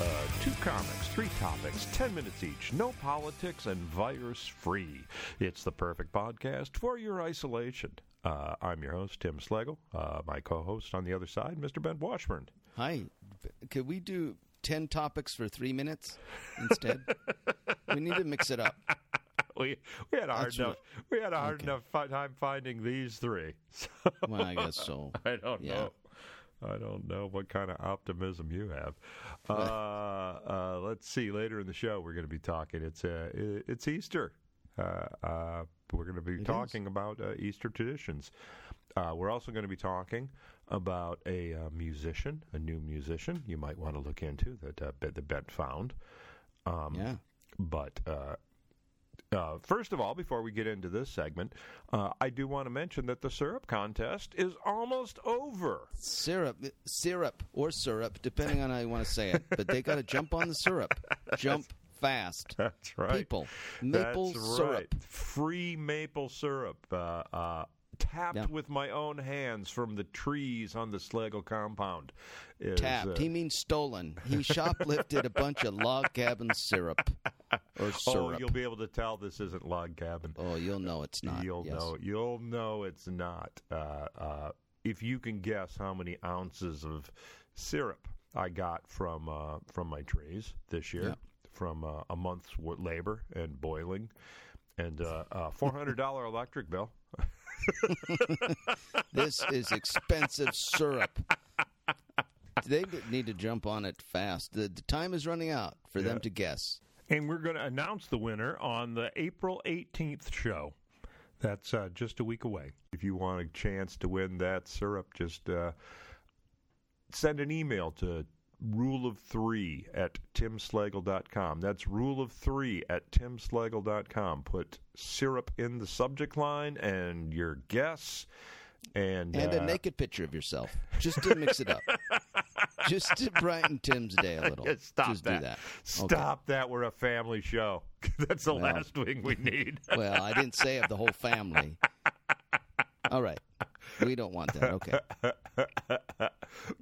Uh, two comics, three topics, 10 minutes each, no politics, and virus free. It's the perfect podcast for your isolation. Uh, I'm your host, Tim Slegel. Uh, my co host on the other side, Mr. Ben Washburn. Hi. Could we do 10 topics for three minutes instead? we need to mix it up. We, we had a hard That's enough we had a hard Okay. enough time finding these three. So Well, I guess so. I don't Yeah. know. I don't know what kind of optimism you have. Uh, uh, let's see. Later in the show, we're going to be talking. It's uh, it's Easter. Uh, uh, we're going to be It talking about uh, Easter traditions. Uh, we're also going to be talking about a uh, musician, a new musician you might want to look into that uh, Ben- that Ben found. Um, Yeah. but uh, first of all, before we get into this segment, uh, I do want to mention that the syrup contest is almost over. Syrup, syrup, or syrup, depending on how you want to say it. But they got to jump on the syrup. Jump fast. That's right. People. Maple That's syrup. right. Free maple syrup. Uh, uh, tapped Yeah. with my own hands from the trees on the Schlegel compound. Is, Tapped. uh, he means stolen. He shoplifted a bunch of log cabin syrup. Or syrup. oh, you'll be able to tell this isn't log cabin. Oh, you'll know it's not. You'll yes. know. You'll know it's not. Uh, uh, if you can guess how many ounces of syrup I got from uh, from my trees this year, Yeah. from uh, a month's labor and boiling, and uh, a four hundred dollar electric bill. This is expensive syrup. They need to jump on it fast. The, the time is running out for Yeah. them to guess. And we're going to announce the winner on the April 18th show. That's uh, just a week away. If you want a chance to win that syrup, just uh, send an email to rule of three at timslegel.com. That's rule of three at timslegel.com. Put syrup in the subject line and your guess. And, And uh, a naked picture of yourself, just to mix it up, just to brighten Tim's day a little. Yeah, stop just that. do that. Stop that. We're a family show. That's the Well. last thing we need. Well, I didn't say of the whole family. All right, we don't want that. Okay.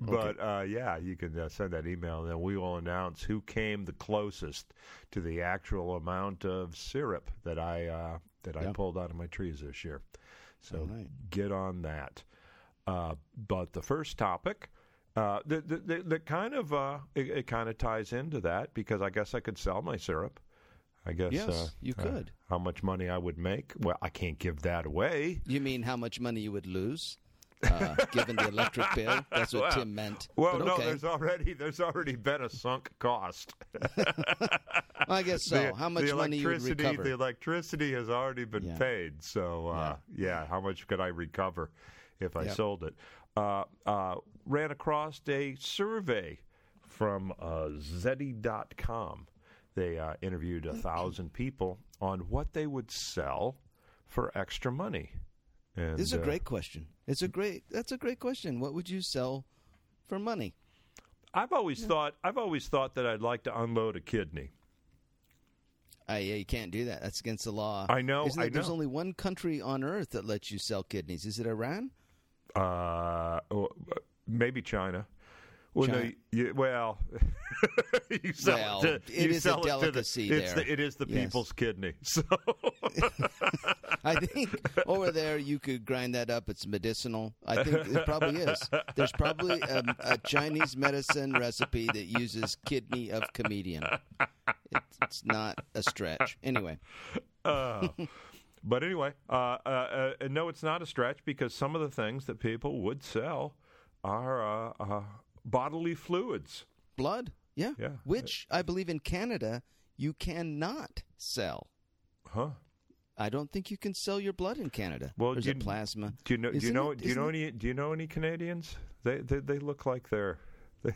but uh, yeah, you can uh, send that email, and then we will announce who came the closest to the actual amount of syrup that I uh, that I pulled out of my trees this year. So right. get on that. Uh, but the first topic. Uh, that, that, that, that kind of uh, it, it kind of ties into that because I guess I could sell my syrup. I guess Yes, uh, you uh, could. how much money I would make? Well, I can't give that away. You mean how much money you would lose, uh, given the electric bill? That's what Well, Tim meant. Well, but no, there's already there's already been a sunk cost. I guess so. The- how much money you would recover? The electricity has already been Yeah. paid. So, uh, yeah. how much could I recover if I Yeah. sold it? Uh, uh, ran across a survey from uh, Zety.com. They uh, interviewed a thousand people on what they would sell for extra money. And, This is a uh, great question. It's a great. That's a great question. What would you sell for money? I've always thought I've always thought that I'd like to unload a kidney. Uh, yeah, you can't do that. That's against the law. I know, Isn't I it, There's only one country on earth that lets you sell kidneys. Is it Iran? Uh, maybe China. Well, no, you, well, you sell Well, it. To, it you is a sell it to the- delicacy it's there. The, it is the Yes. people's kidney. So I think over there you could grind that up. It's medicinal. I think it probably is. There's probably a, a Chinese medicine recipe that uses kidney of comedian. It's, it's not a stretch. Anyway, uh, but anyway, uh, uh, uh, and no, it's not a stretch because some of the things that people would sell are uh, uh, bodily fluids. blood. Yeah. Yeah. Which I believe in Canada you cannot sell. Huh? I don't think you can sell your blood in Canada. Well, There's do you- plasma. Do you know? Do you know? it- do you know any? Do you know any Canadians? They they, they look like they're.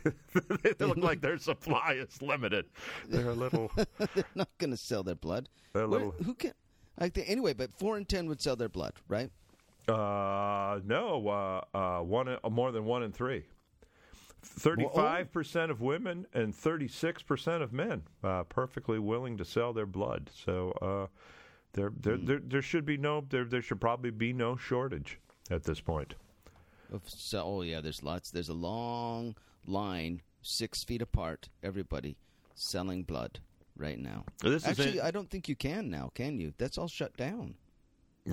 They, look like their supply is limited. They're a little. They're not going to sell their blood. They're a Where- little- who can? I think anyway, but four in ten would sell their blood, right? Uh, no, uh, uh, one uh, more than one in three. Thirty-five percent of women and thirty-six percent of men uh, perfectly willing to sell their blood. So uh, there, there, Hmm. there, there should be no, there, there should probably be no shortage at this point. So, oh yeah, there's lots. There's a long line six feet apart, everybody selling blood right now. This Actually. I don't think you can now, can you? That's all shut down.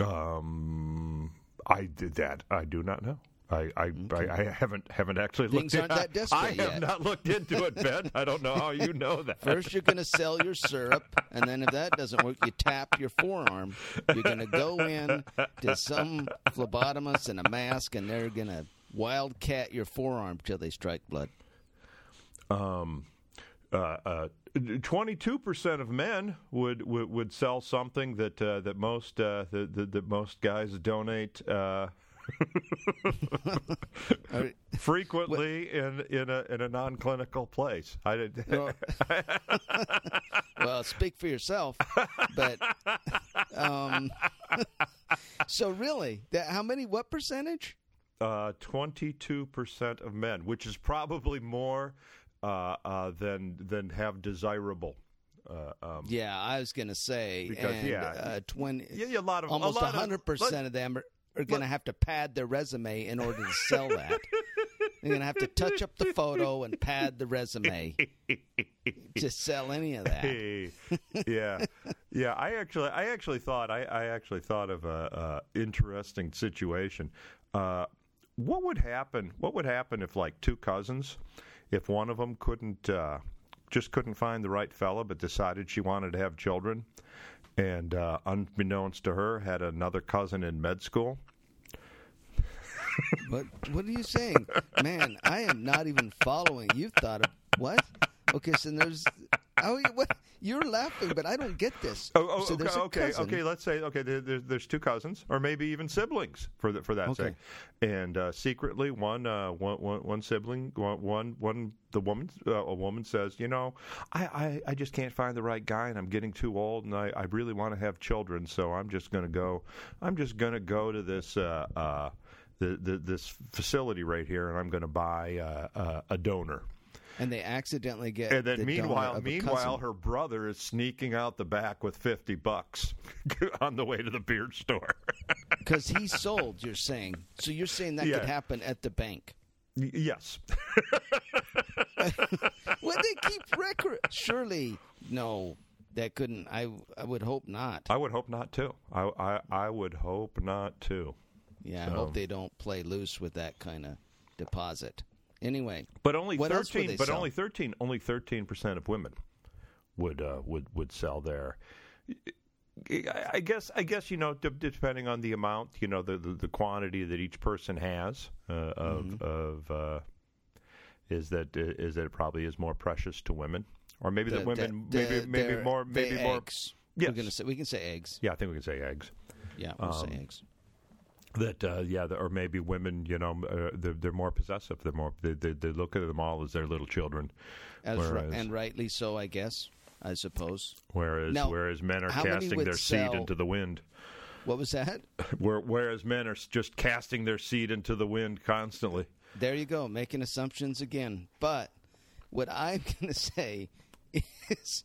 Um, I did that. I do not know. I I, I, I haven't haven't actually Things looked. aren't that desperate I have yet. not looked into it, Ben. I don't know how you know that. First, you're going to sell your syrup, and then if that doesn't work, you tap your forearm. You're going to go in to some phlebotomist in a mask, and they're going to wildcat your forearm till they strike blood. Um, uh, uh, Twenty-two percent of men would, would would sell something that uh, that most uh, that, that, that most guys donate uh, frequently in in a in a non-clinical place. I did. Well, well, speak for yourself. But um, so really, that, how many? What percentage? Uh, Twenty-two percent of men, which is probably more than than have desirable. Uh, um, Yeah, I was going to say, Because, and, yeah, uh, twenty. yeah, yeah, a lot of almost a hundred percent of them are, are going to have to pad their resume in order to sell that. They're going to have to touch up the photo and pad the resume to sell any of that. Yeah, yeah. I actually, I actually thought, I, I actually thought of a, a interesting situation. Uh, what would happen? What would happen if, like, two cousins, if one of them couldn't, uh, just couldn't find the right fella, but decided she wanted to have children, and uh, unbeknownst to her, had another cousin in med school. What What are you saying, man? I am not even following. You've thought of what? Okay, so there's. Oh, what? You're laughing, but I don't get this. Oh, oh so okay, okay, okay. Let's say okay. There, there, there's two cousins, or maybe even siblings for the, for that Okay. sake. And uh, secretly, one, uh, one, one, one sibling, one, one, one the woman, uh, a woman says, you know, I, I, I just can't find the right guy, and I'm getting too old, and I, I really want to have children, so I'm just going to go. I'm just going to go to this. Uh, uh, the, the, this facility right here, and I'm going to buy uh, a donor. And they accidentally get. And then the meanwhile, meanwhile, her brother is sneaking out the back with fifty bucks on the way to the beard store. Because he sold, you're saying. So you're saying that Yeah. could happen at the bank. Y- yes, Well, they keep record. Surely, no, that couldn't. I I would hope not. I would hope not too. I I, I would hope not too. Yeah, I hope they don't play loose with that kind of deposit. Anyway, But only What else would thirteen. But sell? only thirteen. Only thirteen percent of women would uh, would would sell their. I I guess I guess you know de- depending on the amount you know the the, the quantity that each person has uh, of Mm-hmm. of uh, is that is that it probably is more precious to women or maybe the- that women the- maybe the- maybe more maybe more eggs. Yes. We're gonna say we can say eggs. yeah I think we can say eggs Yeah, we'll Um, say eggs. That uh, yeah or maybe women you know uh, they're, they're more possessive they're more they, they, they look at them all as their little children As ri- and rightly so, I guess. I suppose. Whereas Now, whereas men are casting their sell- seed into the wind. What was that? Where, whereas men are just casting their seed into the wind constantly. There you go, making assumptions again. But what I'm going to say is,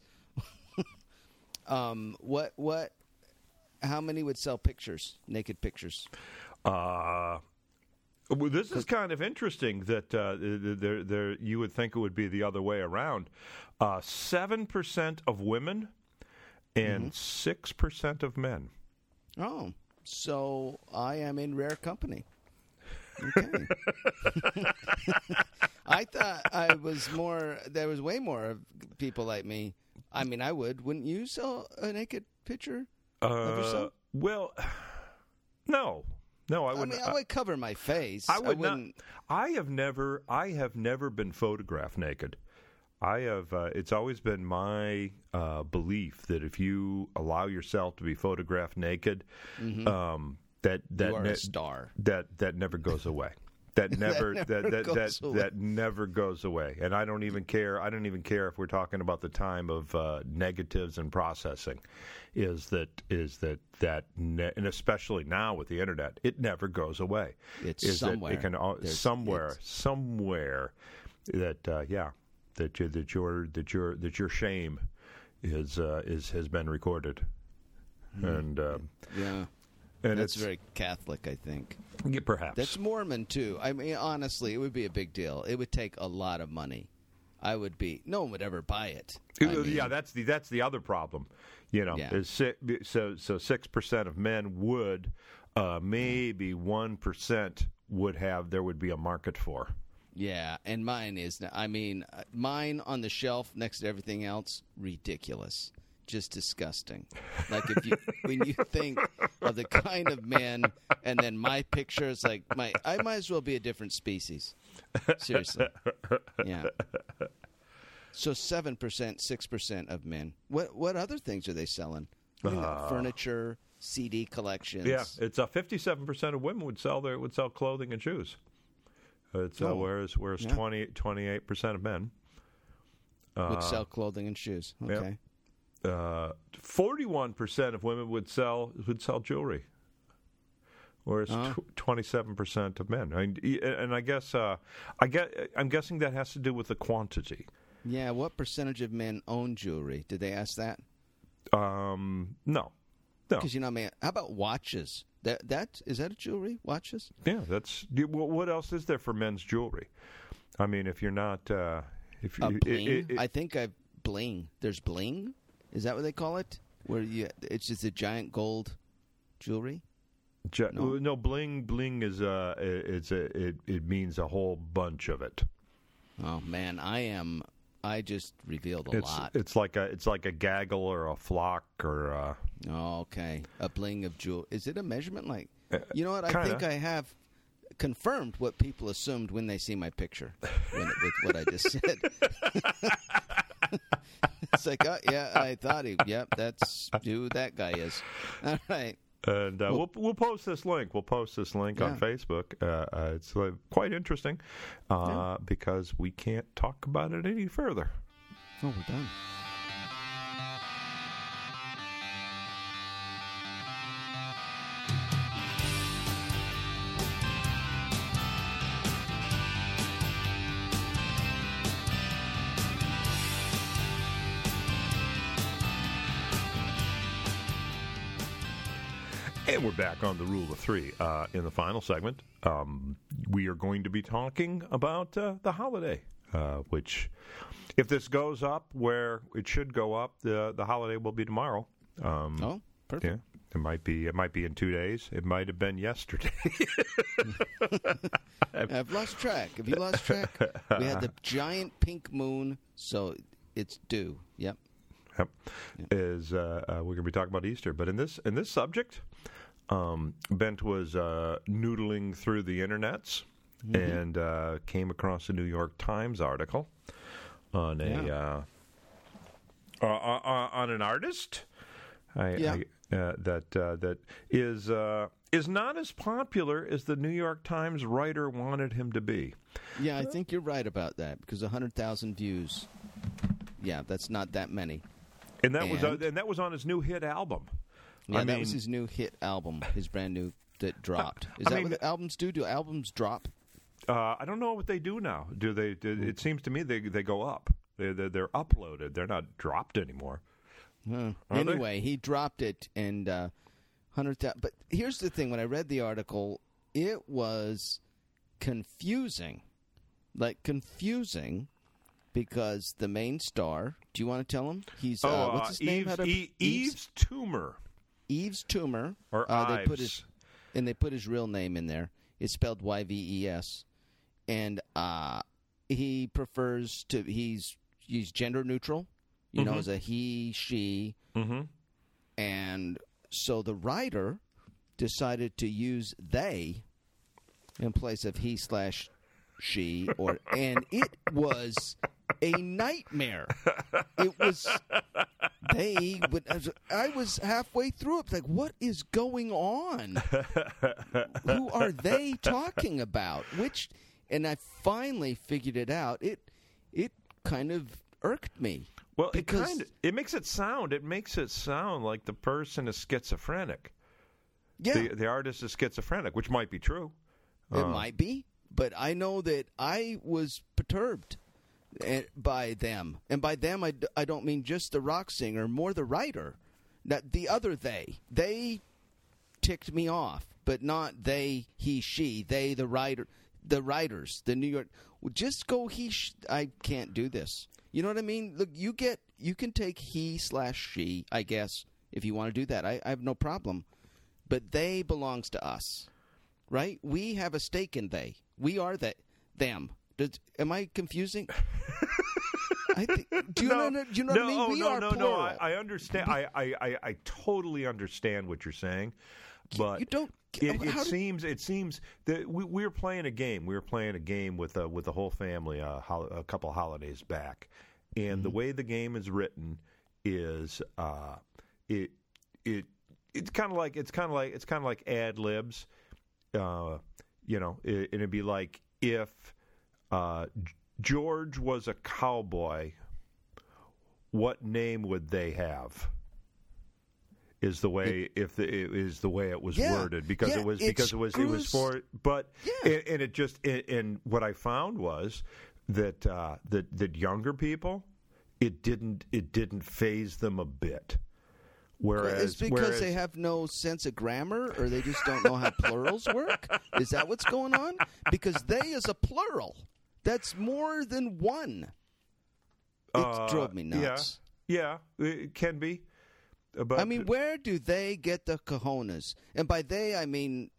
um, what what, how many would sell pictures, naked pictures? Uh, well, this is kind of interesting that uh, there, there, you would think it would be the other way around. Uh, Seven percent of women and 6 percent of men. Oh, so I am in rare company. Okay. I thought I was more. There was way more of people like me. I mean, I would. Wouldn't you sell a naked picture Uh, well, no, no, I I, wouldn't. mean, I would cover my face. I would not. wouldn't. I have never. I have never been photographed naked. I have. Uh, it's always been my uh, belief that if you allow yourself to be photographed naked, um, that that Mm-hmm. Ne- a star. that that never goes away. That never, never that that goes that, away. that never goes away. And I don't even care. I don't even care if we're talking about the time of uh, negatives and processing. Is that is that that ne- and especially now with the internet, it never goes away. It's is somewhere. it can al- There's- somewhere it's- somewhere that uh, yeah that you, that your that your that your shame is uh, is has been recorded. And um, Yeah, and that's it's very Catholic. I think yeah, perhaps that's Mormon too. I mean, honestly, it would be a big deal. It would take a lot of money I would be. No one would ever buy it. I mean, yeah, that's the that's the other problem. You know, Yeah. so so six percent of men would, uh, maybe one percent would have. There would be a market for. Yeah, and mine is. I mean, uh, mine on the shelf next to everything else, ridiculous, just disgusting. Like if you when you think of the kind of men, and then my picture is like my, I might as well be a different species. Seriously, yeah. So seven percent, six percent of men. What what other things are they selling? Mean, furniture, CD collections. Yeah, it's uh, fifty-seven percent of women would sell their would sell clothing and shoes. It's uh, Oh, whereas whereas yeah. 28 percent of men. would sell clothing and shoes. Okay. Yep. Uh, Forty-one percent of women would sell would sell jewelry, whereas twenty-seven percent of men. I, and I guess uh, I get I'm guessing that has to do with the quantity. Yeah, what percentage of men own jewelry? Did they ask that? Um, no, no, Because you know, man, how about watches? That that is that a jewelry? Watches? yeah. That's what else is there for men's jewelry? I mean, if you're not, uh, if you, bling? it- it- I think I've bling. There's bling. Is that what they call it? Where you? It's just a giant gold jewelry. Ju- No. no. bling bling is uh i- it's a it, it means a whole bunch of it. Oh man, I am. I just revealed a It's lot. it's like a it's like a gaggle or a flock or uh oh, okay, a bling of jewel. Is it a measurement? Like, you know what? I kinda. think I have confirmed what people assumed when they see my picture when, with what I just said. it's like, oh, yeah, I thought he. Yep, that's who that guy is. All right. and uh, we'll we'll post this link. We'll post this link on Facebook. Uh, uh, it's uh, quite interesting uh, because we can't talk about it any further. Oh, we're done. We're back on the rule of three uh, in the final segment. Um, we are going to be talking about uh, the holiday, uh, which, if this goes up where it should go up, the the holiday will be tomorrow. Um, Oh, perfect. Yeah, it might be. It might be in two days. It might have been yesterday. I've lost track. Have you lost track? We had the giant pink moon, so it's due. Yep. Yep. Is uh, uh, we're going to be talking about Easter, but in this in this subject, um, Ben was uh, noodling through the internets and uh, came across a New York Times article on a Yeah. uh, uh, uh, on an artist. I, Yeah. I, uh, that uh, that is uh, is not as popular as the New York Times writer wanted him to be. Yeah, I think you're right about that because 100,000 views. Yeah, that's not that many. And that was uh, And? and that was on his new hit album. Yeah, I that was his new hit album, his brand new that dropped. Is I that mean- what albums do? Do albums drop? Uh, I don't know what they do now. Do they? Do, it seems to me they they go up. They they're, they're uploaded. They're not dropped anymore. Huh. Are they? Anyway, he dropped it and uh, hundred thousand. But here's the thing: when I read the article, it was confusing, like confusing, because the main star. Do you want to tell him? He's uh, what's his name? Yves, How to- E- Yves Tumor Yves Tumor. or uh, they put his and they put his real name in there. It's spelled Y V E S, and uh, he prefers to. He's he's gender neutral. You know, Mhm. as a he, she, Mhm. and so the writer decided to use they in place of he slash she or and it was a nightmare it was they would I was- i was halfway through it like what is going on who are they talking about which and i finally figured it out it it kind of irked me Well, it because- kind of it makes it sound. It makes it sound like the person is schizophrenic. yeah The the artist is schizophrenic, which might be true. It Uh, might be, but I know that I was perturbed by them, and by them I, I don't mean just the rock singer, more the writer. That the other they they ticked me off, but not they, he, she. They the writer. the writers, the New York, well, just go he. Sh- I can't do this. You know what I mean? Look, you get you can take he slash she, I guess, if you want to do that. I, I have no problem, but they belongs to us, right? We have a stake in they. We are that them. Does, am I confusing? I think, do you no, know? Do you know no, what I mean? We no, are no, plural. no. I, I understand. I, I, I, I totally understand what you're saying, but you don't. It, it seems it seems that we, we were playing a game. We were playing a game with uh, with the whole family uh, hol- a couple holidays back, and the Mm-hmm. way the game is written is uh, it it it's kind of like it's kind of like it's kind of like ad libs. Uh, you know, it, it'd be like if uh, George was a cowboy, what name would they have? Is the way if the, it is the way it was Yeah. worded because Yeah, it was because it was it was for but Yeah. and, and it just and, and what I found was that uh, that that younger people it didn't it didn't phase them a bit. Whereas It's because whereas, they have no sense of grammar, or they just don't know how plurals work. Is that what's going on? Because they is a plural. That's more than one. It uh, drove me nuts. Yeah, yeah, it can be. But I mean, where do they get the cojones? And by they, I mean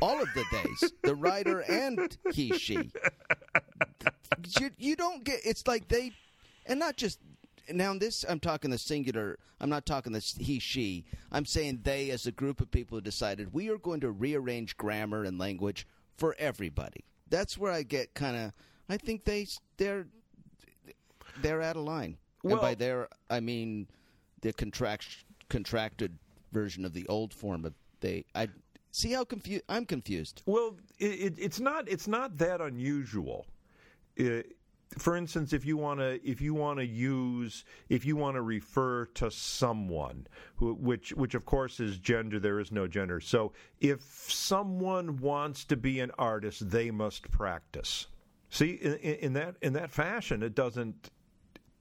all of the days, the writer and he, she. You, you don't get. It's like they, and not just now. This I'm talking the singular. I'm not talking the he, she. I'm saying they as a group of people who decided we are going to rearrange grammar and language for everybody. That's where I get kind of. I think they they're they're out of line. and Well- by there, I mean the contract contracted version of the old form of they. I see how confused. I'm confused. Well, it, it, it's not it's not that unusual. Uh for instance, if you want to if you want to use if you want to refer to someone, who, which which of course is gender, there is no gender. So if someone wants to be an artist, they must practice. See, in, in that in that fashion, it doesn't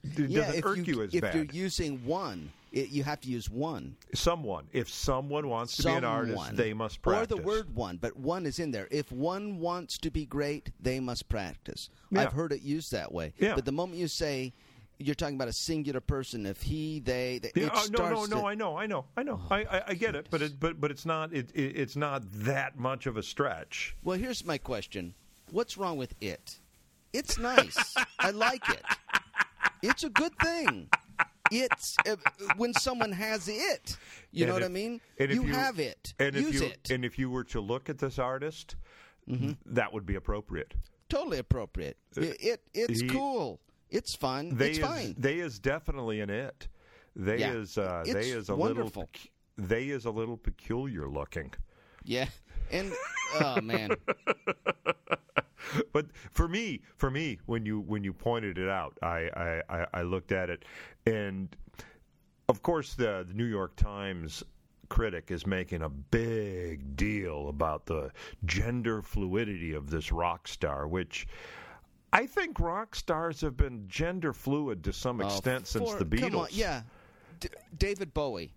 it yeah, doesn't irk you, you as if bad. you're using one, it, you have to use one. someone, if someone wants to be an artist, they must practice. Or the word one, but one is in there. If one wants to be great, they must practice. Yeah. I've heard it used that way. Yeah. But the moment you say you're talking about a singular person, if he, they, they Yeah, it oh, no, no, no. to- I know, I know, I know. I, I, I get it, but it, but but it's not it, it it's not that much of a stretch. Well, here's my question: What's wrong with it? It's nice. I like it. It's a good thing. It's uh, when someone has it. You And know what I mean? if You, you- have it. And Use if you it. and if you were to look at this artist, that would be appropriate. totally appropriate. It, it it's Uh, he- cool. It's fun. They it's is fine. they is definitely an it. They Yeah. is uh, they is a wonderful. little they is a little peculiar looking. Yeah. And oh man, but for me, for me, when you when you pointed it out, I I, I, looked at it, and of course, the, the New York Times critic is making a big deal about the gender fluidity of this rock star, which. I think rock stars have been gender fluid to some Oh, extent since for- the Beatles. Come on, yeah. D- David Bowie.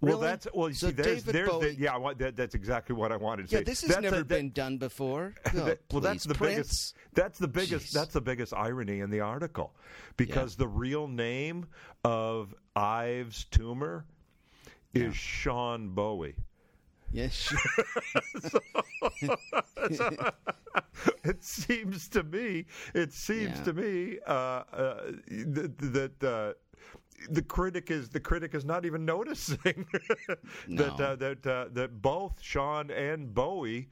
Well, Really? that's well. You So see, there's, David there's Bowie- the, yeah. That, that's exactly what I wanted to Yeah, say. this has That's never a- that- been done before. That- well, that's the Prince. biggest. That's the biggest. Jeez. That's the biggest irony in the article, because the real name of Ives tumor is Sean Bowie. Yes, sure. It seems to me. It seems Yeah. to me uh, uh, that. that uh, the critic is the critic is not even noticing that No. uh, that uh, that both Sean and Bowie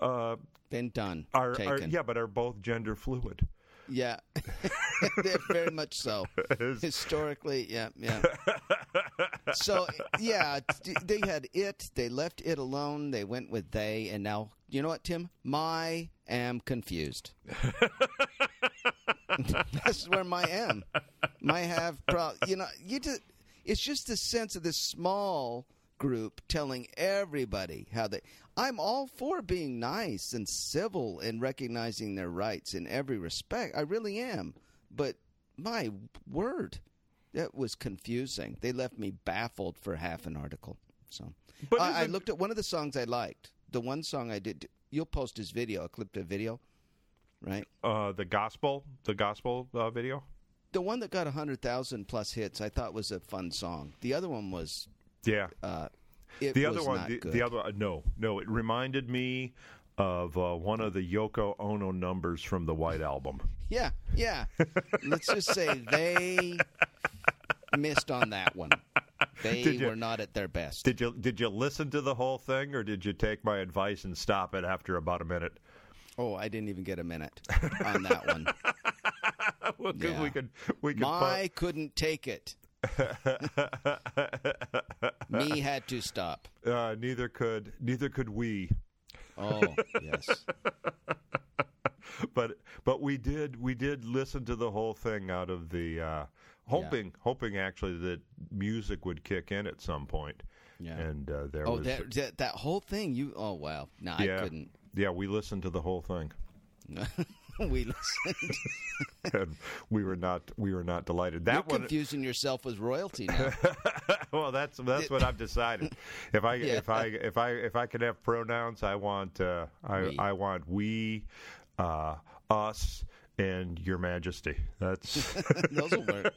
uh, been done. are, are yeah, but are both gender fluid. Yeah, They're very much so. Historically, yeah, yeah. So yeah, they had it. They left it alone. They went with they, and now you know what, Tim? My am confused. That's where my am. My have pro. You know, you just. It's just the sense of this small group telling everybody how they. I'm all for being nice and civil and recognizing their rights in every respect. I really am. But my word, that was confusing. They left me baffled for half an article. So I, I looked at one of the songs I liked. The one song I did. You'll post his video. a clip a video. Right? Uh, the gospel, the gospel uh, video. The one that got hundred thousand plus hits, I thought was a fun song. The other one was Yeah, uh, it the was other one, the, the other, uh, no, no. It reminded me of uh, one of the Yoko Ono numbers from the White Album. Yeah, yeah. Let's just say they missed on that one. They you- were not at their best. Did you did you listen to the whole thing, or did you take my advice and stop it after about a minute? Oh, I didn't even get a minute on that one. Well, Yeah. we could we could. My couldn't take it. Me had to stop. uh, neither could neither could we. Oh, yes. but but we did we did listen to the whole thing out of the uh, hoping hoping actually that music would kick in at some point. Yeah. And uh, there Oh, was that, that that whole thing. You. Oh, wow. No, yeah I couldn't. Yeah we listened to the whole thing we listened. and we were not we were not delighted. That You're one confusing yourself with royalty now. well that's that's what I've decided. If I Yeah. if I if I if I can have pronouns I want uh, I We. I want we uh, us and your majesty. That's Those will work.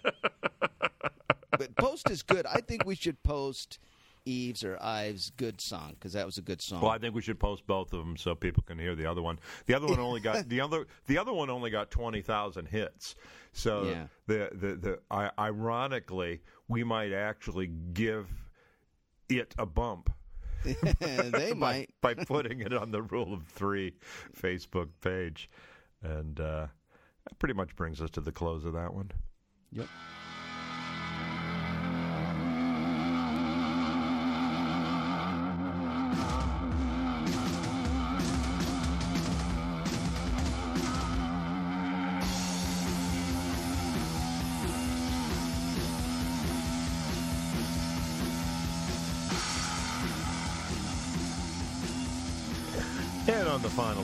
But post is good. I think we should post Eve's or Ives' good song because that was a good song. Well, I think we should post both of them so people can hear the other one. The other one only got the other the other one only got twenty thousand hits. So Yeah. the the the I, ironically, we might actually give it a bump they by, might. by putting it on the Rule of Three Facebook page, and uh, that pretty much brings us to the close of that one. Yep.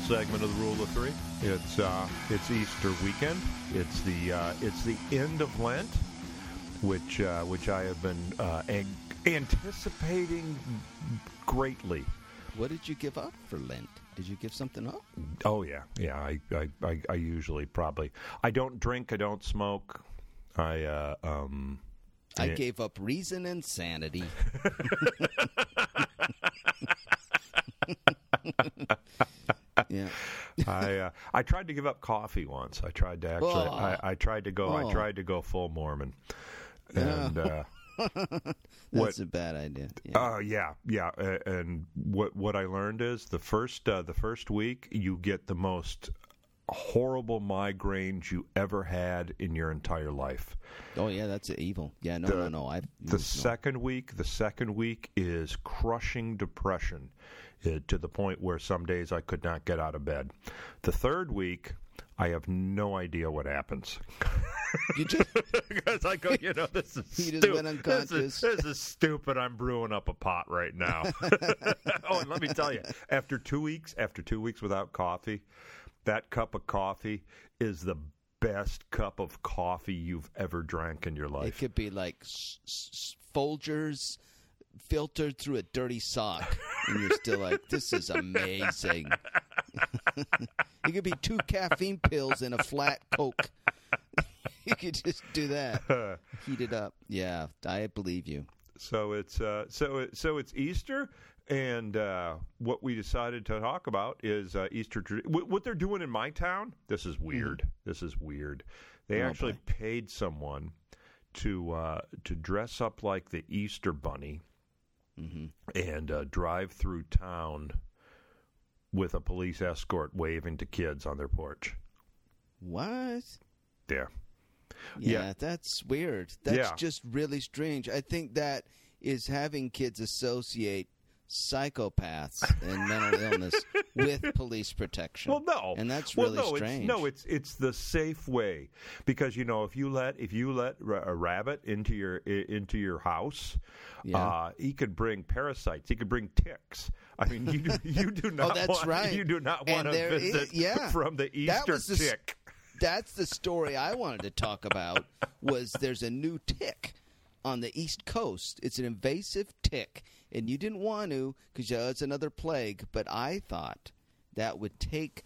Segment of the Rule of Three, it's uh, it's Easter weekend. It's the uh, it's the end of Lent, which uh, which I have been uh, an- anticipating greatly. What did you give up for Lent? Did you give something up? Oh yeah, yeah. I I, I, I usually probably I don't drink. I don't smoke. I uh, um. I yeah. gave up reason and sanity. yeah. I uh, I tried to give up coffee once. I tried to actually. Oh. I, I tried to go. Oh. I tried to go full Mormon. And uh, What- That's a bad idea. Yeah. Oh yeah, yeah. Uh, and what what I learned is the first uh, the first week you get the most horrible migraines you ever had in your entire life. oh yeah, that's evil. Yeah, no, the- no, no. I The second week, the second week is crushing depression uh, to the point where some days I could not get out of bed. The third week, I have no idea what happens. you just because I go, you know, this is He just went unconscious. This is, this is stupid. I'm brewing up a pot right now. oh, and let me tell you, after two weeks, after two weeks without coffee, that cup of coffee is the best cup of coffee you've ever drank in your life. it could be like Folgers filtered through a dirty sock, and you're still like, this is amazing. it could be two caffeine pills and a flat Coke. you could just do that. Heat it up. Yeah, I believe you. So it's uh, so it, so it's Easter, and uh, what we decided to talk about is uh, Easter. What, they're doing in my town. This is weird. This is weird. They Oh, actually boy. paid someone to uh, to dress up like the Easter Bunny hmm and uh, drive through town with a police escort waving to kids on their porch. What? Yeah. Yeah, Yeah. that's weird. That's Yeah. just really strange. I think that is having kids associate psychopaths and mental illness with police protection. Well, no, and that's well, really no, strange. It's, no, it's it's the safe way because you know if you let if you let a rabbit into your into your house, Yeah. uh, he could bring parasites. He could bring ticks. I mean, you do, you do not. Oh, that's want, right. You do not want to there is- visit yeah. from the That Easter the tick. that's the story I wanted to talk about. Was there's a new tick on the East Coast? It's an invasive tick, and you didn't want to because uh, it's another plague. But I thought that would take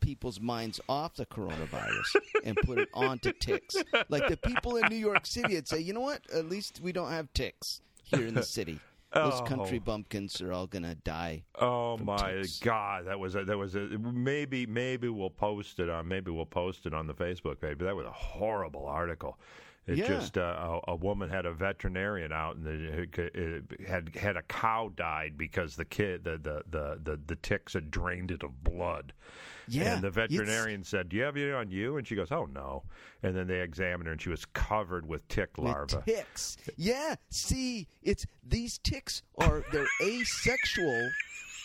people's minds off the coronavirus and put it onto ticks. Like the people in New York City would say, you know what? At least we don't have ticks here in the city. Those Oh. country bumpkins are all gonna die. Oh my ticks. God, that was a, that was a, maybe maybe we'll post it on maybe we'll post it on the Facebook page. But that was a horrible article. It Yeah. just uh, a, a woman had a veterinarian out and it, it had had a cow died because the kid the the the the, the ticks had drained it of blood. Yeah, and the it's- veterinarian said, "Do you have it on you?" And she goes, "Oh no." And then they examined her and she was covered with tick with larvae. ticks. Yeah, see, it's these ticks are they're asexual.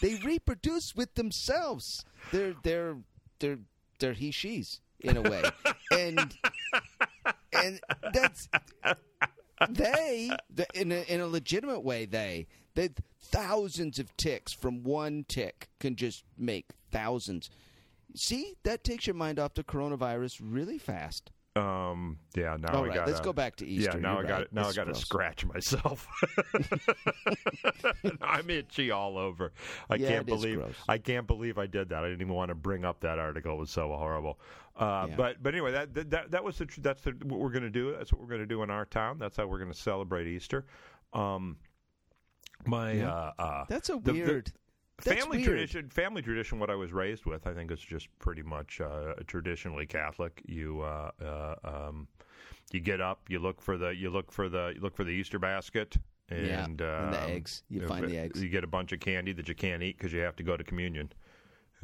They reproduce with themselves. They're they're they're they're he she's in a way, and and that's they in a, in a legitimate way. They they thousands of ticks from one tick can just make thousands. See, that takes your mind off the coronavirus really fast. Um, yeah. Now All I right, got. let's go back to Easter. Yeah, now You're I got right. Now That's I got to scratch myself. I'm itchy all over. I Yeah, can't believe. I can't believe I did that. I didn't even want to bring up that article. It was so horrible. Uh, Yeah. But but anyway, that that that was the tr- that's the, what we're going to do. That's what we're going to do in our town. That's how we're going to celebrate Easter. Um, my Yeah. uh, uh, That's a the- the- weird. That's family weird. tradition family tradition what i was raised with i think is just pretty much uh, traditionally catholic you uh, uh, um, you get up you look for the you look for the you look for the easter basket Yeah, and, and the um, eggs. You uh, find the eggs. you get a bunch of candy that you can't eat because you have to go to communion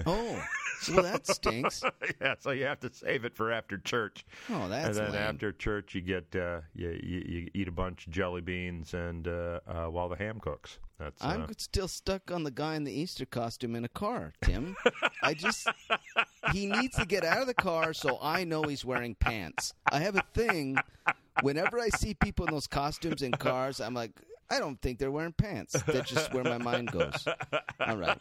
Oh, well, that stinks. yeah so you have to save it for after church Oh, that's. and then lame. after church you get uh, you, you, you eat a bunch of jelly beans and uh, uh, while the ham cooks that's uh, I'm still stuck on the guy in the Easter costume in a car, Tim. I just he needs to get out of the car so I know he's wearing pants. I have a thing whenever I see people in those costumes in cars, I'm like, I don't think they're wearing pants. That's just where my mind goes. All right.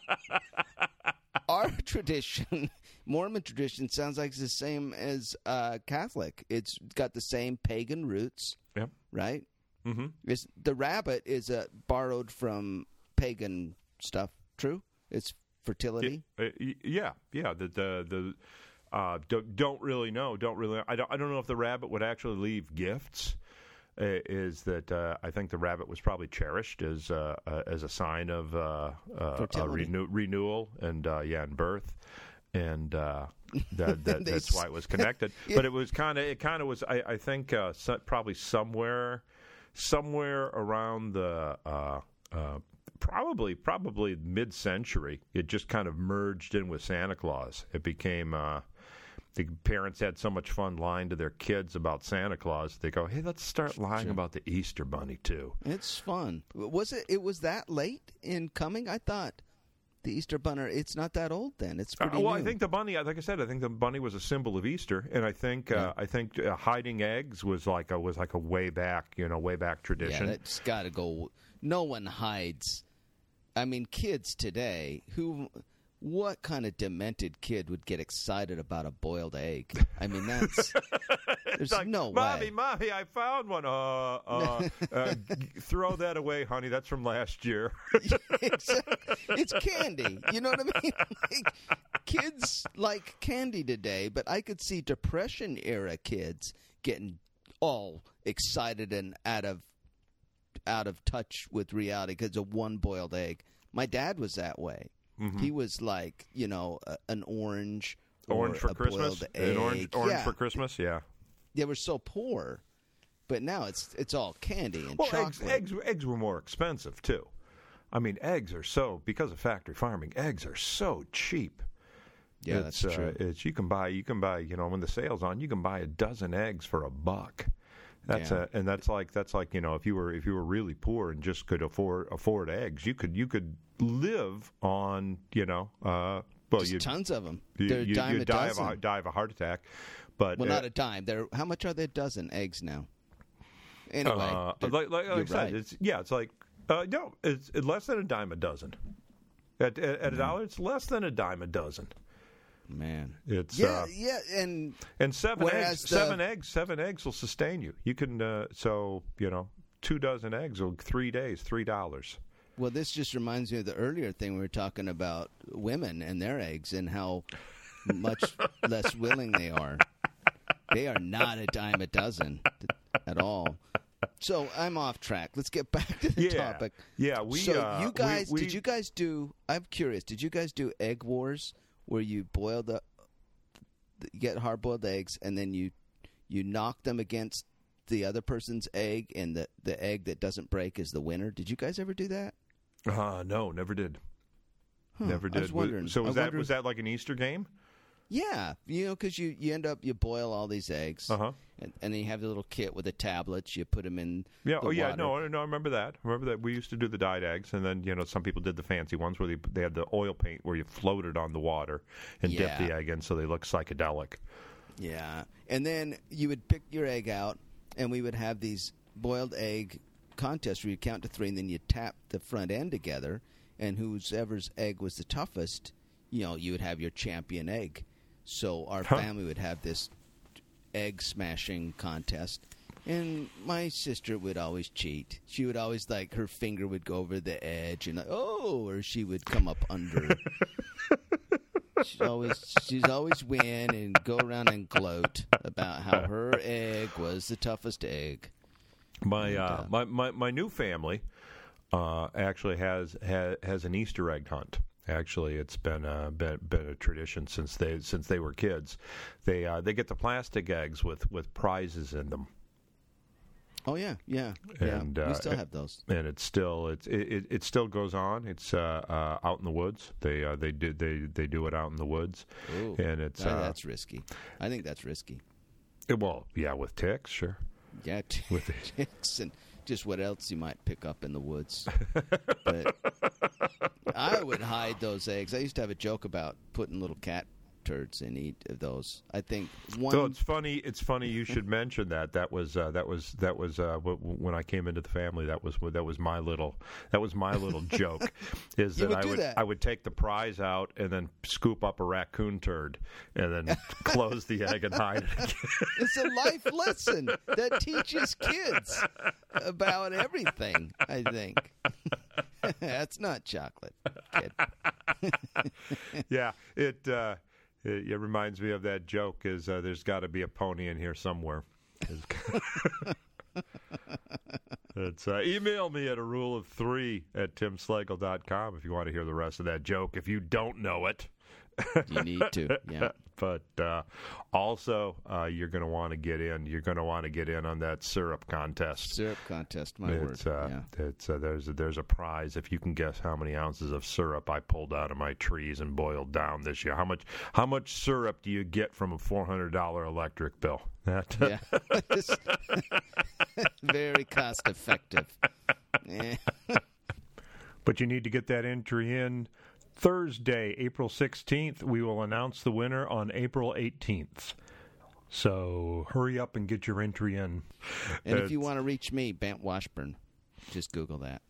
Our tradition, Mormon tradition, sounds like it's the same as uh, Catholic. It's got the same pagan roots, Yep. right? Mm-hmm. The rabbit is uh, borrowed from pagan stuff? True. It's fertility. Uh, yeah, yeah. The the the uh, don't, don't really know. Don't really. I don't. I don't know if the rabbit would actually leave gifts. Uh, is that uh, I think the rabbit was probably cherished as uh, uh, as a sign of uh, uh, renew- renewal and uh, yeah, and birth. And uh, that, that that's why it was connected. Yeah. But it was kind of it kind of was. I, I think uh, so, probably somewhere somewhere around the uh, uh, probably probably mid century, it just kind of merged in with Santa Claus. It became uh, the parents had so much fun lying to their kids about Santa Claus. They go, "Hey, let's start lying Sure. about the Easter Bunny too." It's fun. Was it? It was that late in coming. I thought the Easter bunny. It's not that old then. It's Uh, pretty. well, I think the bunny. Like I said, I think the bunny was a symbol of Easter, and I think Yeah. uh, I think uh, hiding eggs was like a was like a way back, you know, way back Yeah, tradition. that's got to go. No one hides. I mean, kids today who. What kind of demented kid would get excited about a boiled egg? I mean, that's there's like, no mommy, way. mommy, mommy, I found one. Uh, uh, uh, throw that away, honey. That's from last year. Exactly. It's candy. You know what I mean? Like, kids like candy today, but I could see Depression era kids getting all excited and out of out of touch with reality because of one boiled egg. My dad was that way. Mm-hmm. He was like, you know, a, an orange, orange for Christmas. An orange, orange yeah, for Christmas. Yeah. they were so poor, but now it's it's all candy and Well, eggs, chocolate. eggs, eggs were more expensive too. I mean, eggs are so because of factory farming. Eggs are so cheap. yeah, it's, that's true. Uh, it's you can buy you can buy you know when the sale's on you can buy a dozen eggs for a buck. That's Yeah. a, and that's like that's like you know if you were if you were really poor and just could afford afford eggs you could you could live on you know uh well you tons of them. you, They're you, dime you a die dozen. of a die of a heart attack but Well, uh, not a dime. They're how much are they a dozen eggs now? Anyway, uh, they're- like, like I said, right. it's yeah, it's like uh, no, it's, it's less than a dime a dozen. At, at, Mm. at a dollar, it's less than a dime a dozen. Man. It's Yeah, uh, yeah, and and seven eggs, the- seven eggs, seven eggs will sustain you. You can uh, so you know two dozen eggs will three days, three dollars. well, this just reminds me of the earlier thing we were talking about women and their eggs and how much less willing they are. They are not a dime a dozen at all. So I'm off track. Let's get back to the Yeah. topic. Yeah, we. so uh, you we- guys, we- did you guys do? I'm curious. Did you guys do egg wars where you boil the, you get hard boiled eggs and then you you knock them against the other person's egg and the the egg that doesn't break is the winner? Did you guys ever do that? Uh, no, never did. Huh, Never I did. was wondering. so was I that wondered- was that like an Easter game? Yeah, you know, because you you end up you boil all these eggs, Uh huh. and, and then you have the little kit with the tablets. You put them in. Yeah. oh, yeah. water. No, no. I remember that. I remember that we used to do the dyed eggs, and then you know some people did the fancy ones where they they had the oil paint where you floated on the water and dipped the egg in, so they look psychedelic. Yeah, and then you would pick your egg out, and we would have these boiled egg contests where you count to three, and then you tap the front end together, and whoever's egg was the toughest, you know, you would have your champion egg. So our Huh. family would have this egg smashing contest. And my sister would always cheat. She would always like her finger would go over the edge and like, oh, or she would come up under. she's always she's always win and go around and gloat about how her egg was the toughest egg. My And, uh, uh, my, my my new family uh, actually has, has has an Easter egg hunt. Actually, it's been uh, been been a tradition since they since they were kids. They uh, they get the plastic eggs with with prizes in them, Oh yeah, yeah, yeah. And, we uh, still have those. and it's still it's it, it, it still goes on. It's uh, uh, out in the woods. They uh, they did they they do it out in the woods, Ooh, and it's that- uh, that's risky. I think that's risky. It, well yeah with ticks sure Yeah, t- with ticks and just what else you might pick up in the woods. but I would hide those eggs. I used to have a joke about putting little cat turds in each of those. I think one. So it's funny. It's funny you should mention that. That was uh, that was that was uh, w- w- when I came into the family. That was that was my little that was my little joke. Is that would I would that. I would take the prize out and then scoop up a raccoon turd and then close the egg and hide it. It's a life lesson that teaches kids about everything, I think. That's not chocolate, yeah, it, uh, it it reminds me of that joke. Is uh, there's got to be a pony in here somewhere. It's uh, email me at a rule of three at timslagle.com if you want to hear the rest of that joke. If you don't know it, You need to, yeah. but uh, also uh, you're going to want to get in. You're going to want to get in on that syrup contest. Syrup contest, my it's word. uh, yeah. it's uh, there's a, there's a prize if you can guess how many ounces of syrup I pulled out of my trees and boiled down this year. How much how much syrup do you get from a four hundred dollar electric bill? That Yeah. Very cost effective. But you need to get that entry in Thursday, April 16th. We will announce the winner on April 18th. So hurry up and get your entry in. And if uh, you want to reach me, Ben Washburn, just Google that.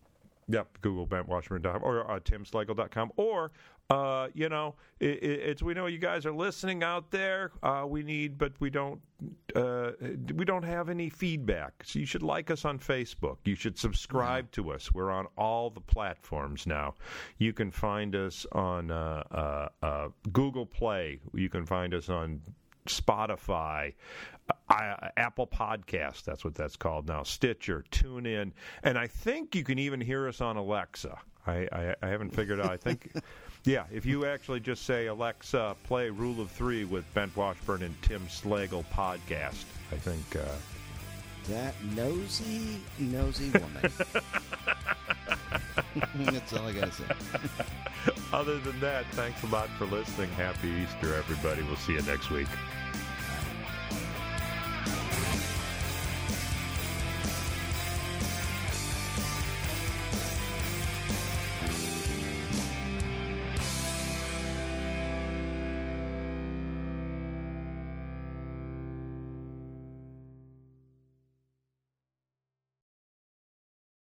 Yep, Google BenWashburn.com or uh, TimSlagle.com. Or, uh, you know, it, it, it's we know you guys are listening out there. Uh, we need, but we don't, uh, we don't have any feedback. So you should like us on Facebook. You should subscribe to us. We're on all the platforms now. You can find us on uh, uh, uh, Google Play. You can find us on Spotify, uh, Apple Podcast. That's what that's called now. Stitcher, TuneIn, and I think you can even hear us on Alexa. I, I, I haven't figured out. I think, yeah, if you actually just say Alexa, play Rule of Three with Ben Washburn and Tim Slagle podcast. I think. Uh, That nosy, nosy woman. That's all I got to say. other than that, thanks a lot for listening. Happy Easter, everybody. We'll see you next week.